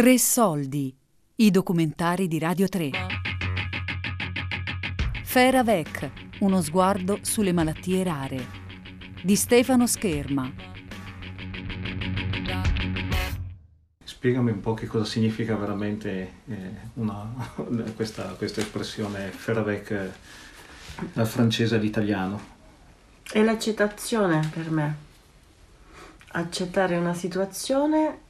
Tre soldi, i documentari di Radio 3. Feravec, uno sguardo sulle malattie rare, di Stefano Scherma. Spiegami un po' che cosa significa veramente eh, una, questa, questa, espressione Feravec eh, dal francese all'italiano. È l'accettazione per me. Accettare una situazione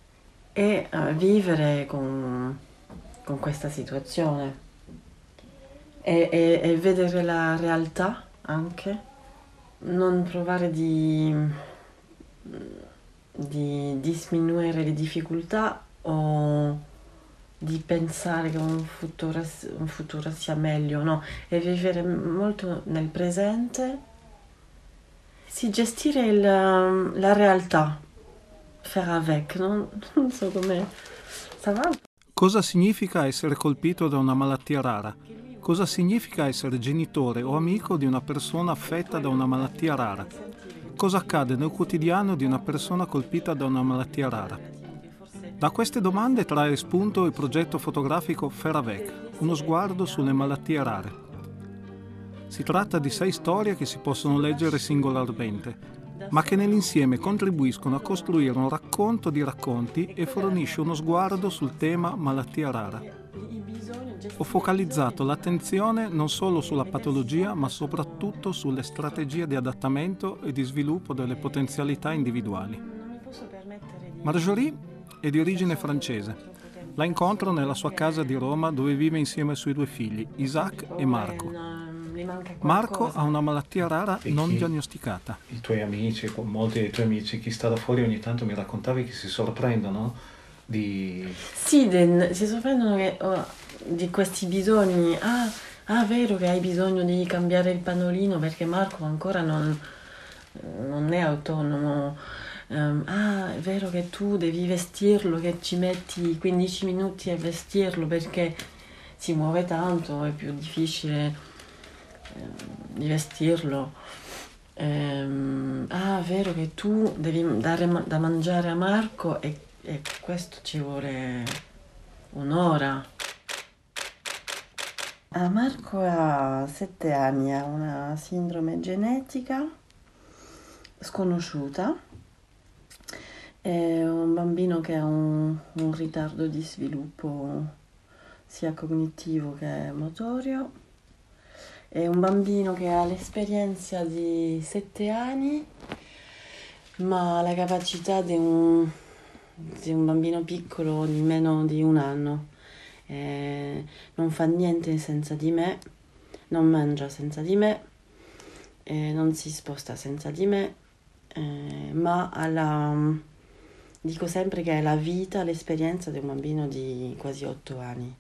e uh, vivere con, con, questa situazione. E, e, e, vedere la realtà anche, non provare di, di diminuire le difficoltà o di pensare che un futuro, un futuro sia meglio, no, e vivere molto nel presente, sì, gestire il, la realtà faire avec, non, non so come... Cosa significa essere colpito da una malattia rara? Cosa significa essere genitore o amico di una persona affetta da una malattia rara? Cosa accade nel quotidiano di una persona colpita da una malattia rara? Da queste domande trae spunto il progetto fotografico Feravec, uno sguardo sulle malattie rare. Si tratta di sei storie che si possono leggere singolarmente, ma che nell'insieme contribuiscono a costruire un racconto di racconti e fornisce uno sguardo sul tema malattia rara. Ho focalizzato l'attenzione non solo sulla patologia, ma soprattutto sulle strategie di adattamento e di sviluppo delle potenzialità individuali. Marjorie è di origine francese. La incontro nella sua casa di Roma dove vive insieme ai suoi due figli, Isaac e Marco. Marco ha una malattia rara e non chi, diagnosticata. I tuoi amici, molti dei tuoi amici, chi sta da fuori ogni tanto mi raccontavi che si sorprendono di... Sì, de, si sorprendono che, oh, di questi bisogni. Ah, ah, vero che hai bisogno di cambiare il pannolino perché Marco ancora non, non è autonomo. Um, ah, è vero che tu devi vestirlo, che ci metti 15 minuti a vestirlo perché si muove tanto, è più difficile di vestirlo. Ehm, ah, vero che tu devi dare da mangiare a Marco e, e questo ci vuole un'ora. Ah, Marco ha sette anni, ha una sindrome genetica sconosciuta. È un bambino che ha un, un ritardo di sviluppo sia cognitivo che motorio è un bambino che ha l'esperienza di sette anni, ma la capacità di un, di un bambino piccolo di meno di un anno. Eh, non fa niente senza di me, non mangia senza di me, eh, non si sposta senza di me, eh, ma ha la, dico sempre che è la vita, l'esperienza di un bambino di quasi otto anni.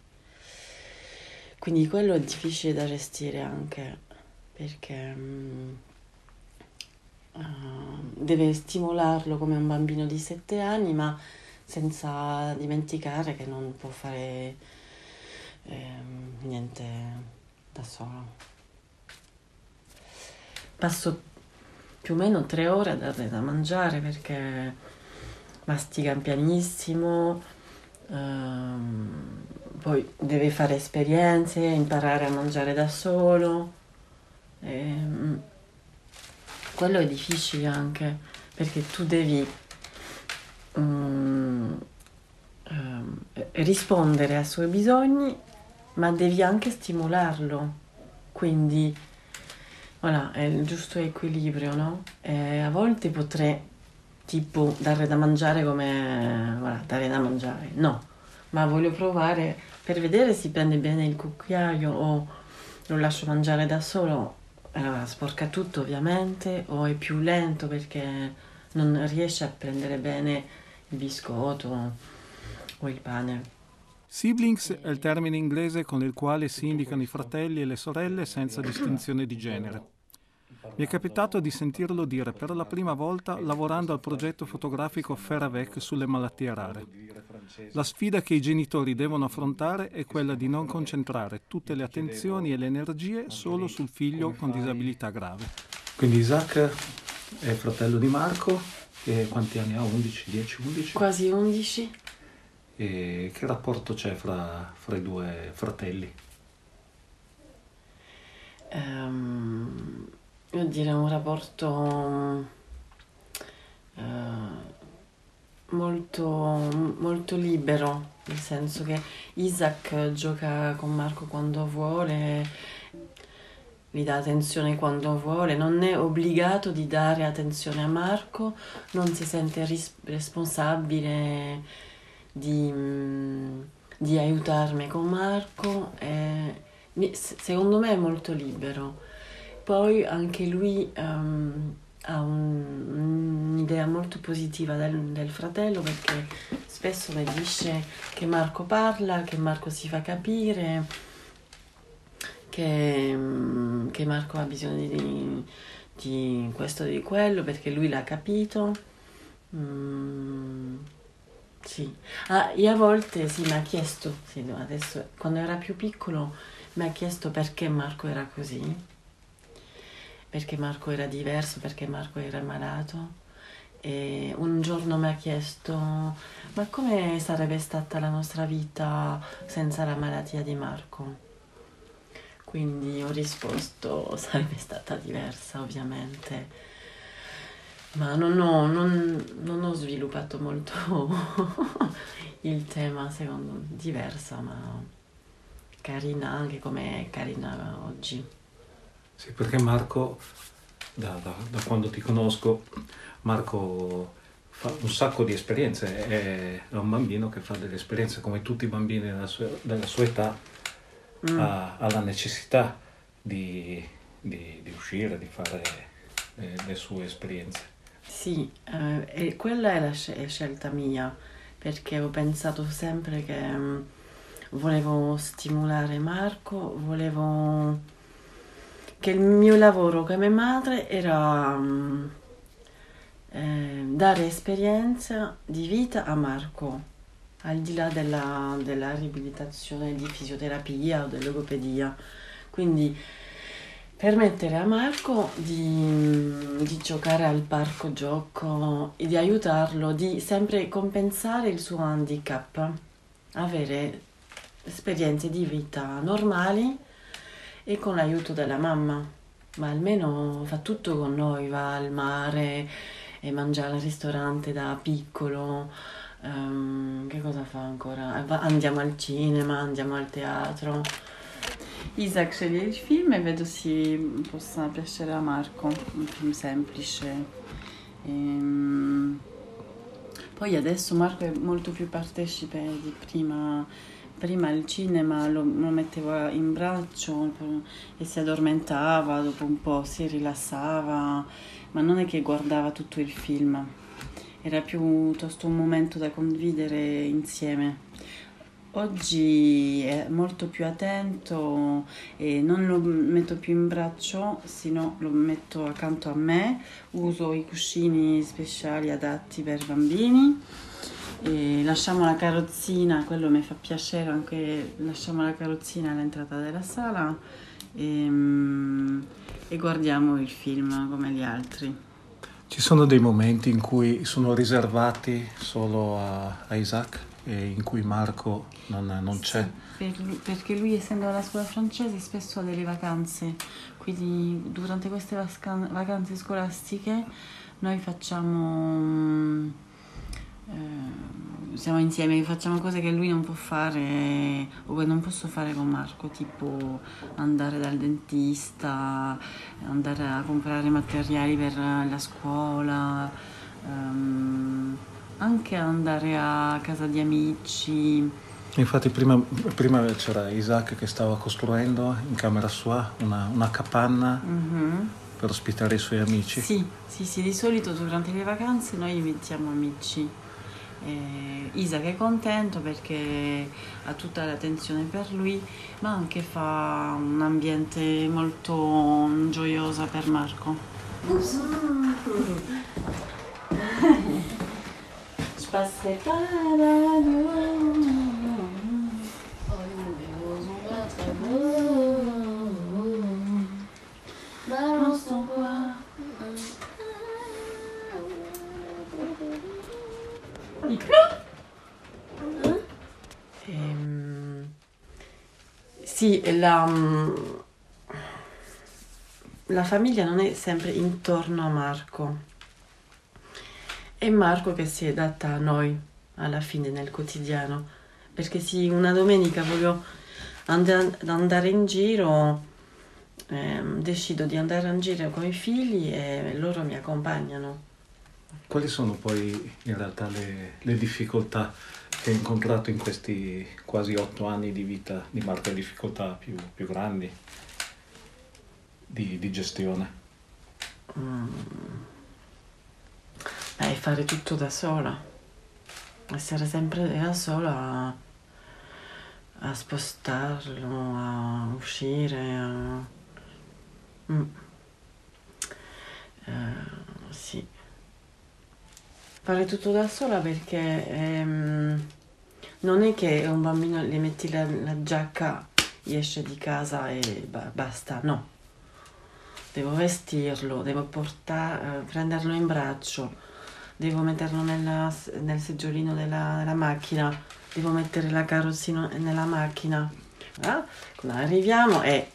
Quindi quello è difficile da gestire anche perché uh, deve stimolarlo come un bambino di 7 anni, ma senza dimenticare che non può fare eh, niente da solo. Passo più o meno tre ore a darle da mangiare perché mastica pianissimo. Um, poi deve fare esperienze, imparare a mangiare da solo. E, ehm, quello è difficile anche perché tu devi um, um, rispondere ai suoi bisogni, ma devi anche stimolarlo. Quindi voilà, è il giusto equilibrio, no? E a volte potrei tipo dare da mangiare come voilà, dare da mangiare. No, ma voglio provare per vedere se prende bene il cucchiaio o lo lascio mangiare da solo. Allora, sporca tutto ovviamente o è più lento perché non riesce a prendere bene il biscotto o il pane. Siblings è il termine inglese con il quale si indicano i fratelli e le sorelle senza distinzione di genere. Mi è capitato di sentirlo dire per la prima volta lavorando al progetto fotografico Feravec sulle malattie rare. La sfida che i genitori devono affrontare è quella di non concentrare tutte le attenzioni e le energie solo sul figlio con disabilità grave. Quindi Isaac è fratello di Marco e quanti anni ha? 11, 10, 11? Quasi 11. E che rapporto c'è fra, fra i due fratelli? Um, io direi un rapporto uh, molto, molto libero, nel senso che Isaac gioca con Marco quando vuole, gli dà attenzione quando vuole, non è obbligato di dare attenzione a Marco, non si sente ris- responsabile di, di, aiutarmi con Marco, è, secondo me è molto libero. Poi anche lui um, ha un, un'idea molto positiva del, del, fratello perché spesso mi dice che Marco parla, che Marco si fa capire, che, che Marco ha bisogno di, di questo e di quello perché lui l'ha capito. Mm, sì, ah, e a volte sì, mi ha chiesto, sì, adesso, quando era più piccolo, mi ha chiesto perché Marco era così perché Marco era diverso, perché Marco era malato. E un giorno mi ha chiesto ma come sarebbe stata la nostra vita senza la malattia di Marco? Quindi ho risposto sarebbe stata diversa ovviamente, ma non ho, non, non ho sviluppato molto il tema secondo me, diversa, ma carina anche come è carina oggi. Sì, perché Marco, da, da, da, quando ti conosco, Marco fa un sacco di esperienze, è, un bambino che fa delle esperienze come tutti i bambini della sua, della sua età, mm. ha, ha, la necessità di, di, di, uscire, di fare le, le sue esperienze. Sì, eh, quella è la scelta mia, perché ho pensato sempre che um, volevo stimolare Marco, volevo che il mio lavoro come madre era um, eh, dare esperienza di vita a Marco, al di là della, della riabilitazione di fisioterapia o di. Quindi permettere a Marco di, di, giocare al parco gioco e di aiutarlo, di sempre compensare il suo handicap, avere esperienze di vita normali e con l'aiuto della mamma, ma almeno fa tutto con noi, va al mare e mangia al ristorante da piccolo. Um, che cosa fa ancora? Andiamo al cinema, andiamo al teatro. Isaac sceglie il film e vedo se possa piacere a Marco, un film semplice. Ehm... Poi adesso Marco è molto più partecipe di prima prima il cinema lo, lo mettevo in braccio e si addormentava, dopo un po' si rilassava, ma non è che guardava tutto il film, era piuttosto un momento da condividere insieme. Oggi è molto più attento e non lo metto più in braccio, sino lo metto accanto a me, uso i cuscini speciali adatti per bambini e lasciamo la carrozzina, quello mi fa piacere anche, lasciamo la carrozzina all'entrata della sala e, mm, e guardiamo il film come gli altri. Ci sono dei momenti in cui sono riservati solo a, a Isaac e in cui Marco non, non c'è? Sì, perché lui essendo alla scuola francese spesso ha delle vacanze, quindi durante queste vacanze scolastiche noi facciamo eh, siamo insieme, facciamo cose che lui non può fare o che non posso fare con Marco, tipo andare dal dentista, andare a comprare materiali per la scuola, ehm, anche andare a casa di amici. Infatti prima, prima, c'era Isaac che stava costruendo in camera sua una, una capanna mm-hmm. per ospitare i suoi amici. Sì, sì, sì, di solito durante le vacanze noi invitiamo amici. Eh, Isaac è contento perché ha tutta l'attenzione per lui, ma anche fa un ambiente molto gioioso per Marco. Balance micro. Ehm, sì, la, mm, la famiglia non è sempre intorno a Marco. È Marco che si è adatta a noi alla fine nel quotidiano. Perché sì, una domenica voglio and- andare in giro, ehm, decido di andare in giro con i figli e loro mi accompagnano quali sono poi in realtà le, le difficoltà che hai incontrato in questi quasi otto anni di vita di Marco, difficoltà più, più grandi di, di gestione? Mm. Eh, fare tutto da sola, essere sempre da sola a, a spostarlo, a uscire, a... Mm. Eh, sì. Fare tutto da sola perché ehm, non è che un bambino gli metti la, la giacca, esce di casa e ba- basta, no. Devo vestirlo, devo portar- prenderlo in braccio, devo metterlo nella- nel seggiolino della, della macchina, devo mettere la carrozzina nella macchina. Ah, arriviamo e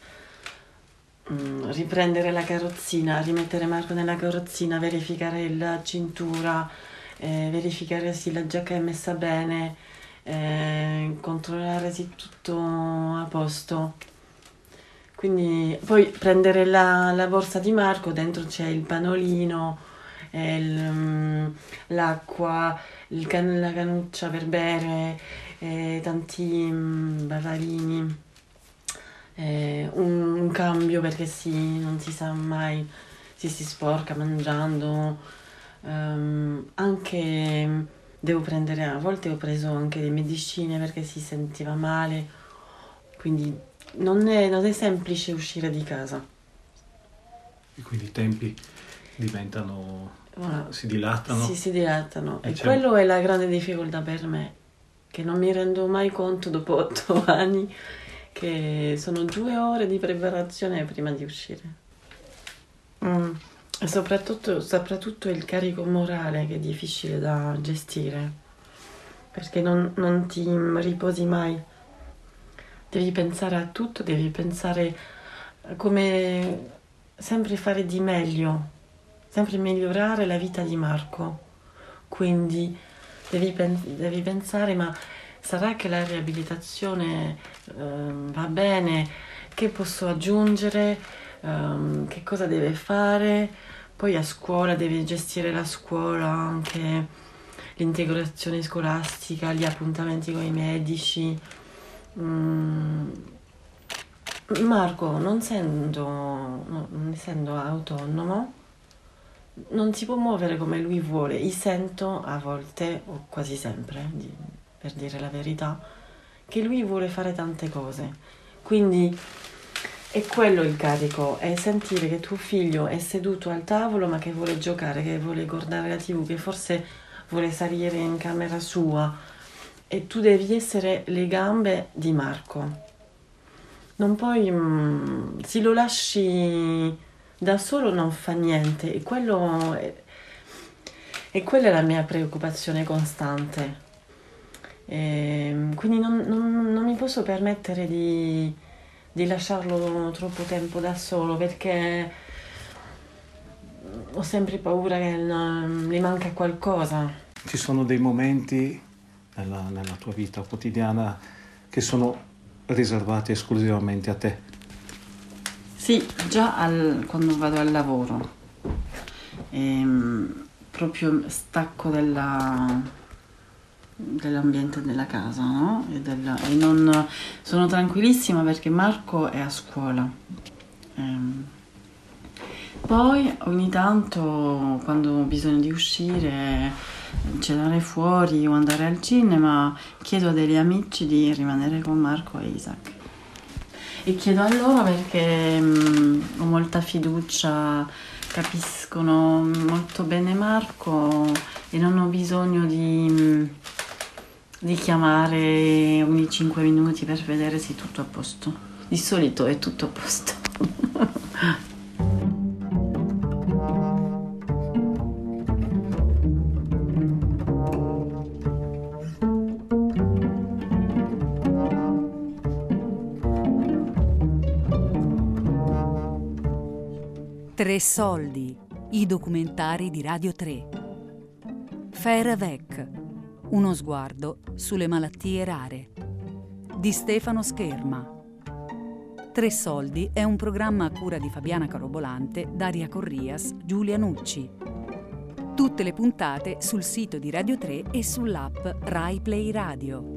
mm, riprendere la carrozzina, rimettere Marco nella carrozzina, verificare la cintura, eh, verificare se la giacca è messa bene, eh, controllare se tutto a posto. Quindi poi prendere la, la borsa di Marco, dentro c'è il panolino, il, mm, l'acqua, il can- la canuccia per bere, eh, tanti mm, bavarini, eh, un, un cambio perché sì, non si sa mai se si sporca mangiando. Ehm, anche devo prendere, a volte ho preso anche le medicine perché si sentiva male, quindi non è, non è semplice uscire di casa. E quindi i tempi diventano, Voilà. si dilatano. Sì, si dilatano. E E quello è la grande difficoltà per me, che non mi rendo mai conto dopo otto anni che sono due ore di preparazione prima di uscire. Soprattutto, soprattutto il carico morale che è difficile da gestire, perché non, non ti riposi mai. Devi pensare a tutto, devi pensare come sempre fare di meglio, sempre migliorare la vita di Marco. Quindi devi, devi pensare, ma sarà che la riabilitazione ehm, va bene? Che posso aggiungere? Ehm, che cosa deve fare? Poi a scuola devi gestire la scuola, anche l'integrazione scolastica, gli appuntamenti con i medici. Mm. Marco, non essendo, no, non essendo autonomo, non si può muovere come lui vuole. Io sento a volte, o quasi sempre, di- per dire la verità, che lui vuole fare tante cose. Quindi è quello il carico, è sentire che tuo figlio è seduto al tavolo ma che vuole giocare, che vuole guardare la tv, che forse vuole salire in camera sua e tu devi essere le gambe di Marco. Non puoi, mm, se lo lasci da solo non fa niente e quello è, e quella è la mia preoccupazione costante. Ehm, quindi non, non- non mi posso permettere di, di lasciarlo troppo tempo da solo perché ho sempre paura che mm, gli manca qualcosa. Ci sono dei momenti nella, nella tua vita quotidiana che sono riservati esclusivamente a te. Sì, già al- quando vado al lavoro, ehm, proprio stacco della- dell'ambiente della casa, no? E, della- e non, sono tranquillissima perché Marco è a scuola. Ehm, poi ogni tanto quando ho bisogno di uscire, cenare fuori o andare al cinema, chiedo a degli amici di rimanere con Marco e Isaac. E chiedo a loro perché mm, ho molta fiducia, capiscono molto bene Marco e non ho bisogno di, mm, di chiamare ogni 5 minuti per vedere se tutto è a posto. Di solito è tutto a posto. Tre soldi, i documentari di Radio 3. Fairevec uno sguardo sulle malattie rare. Di Stefano Scherma. Tre soldi è un programma a cura di Fabiana Carobolante, Daria Corrias, Giulia Nucci. Tutte le puntate sul sito di Radio 3 e sull'app Rai Play Radio.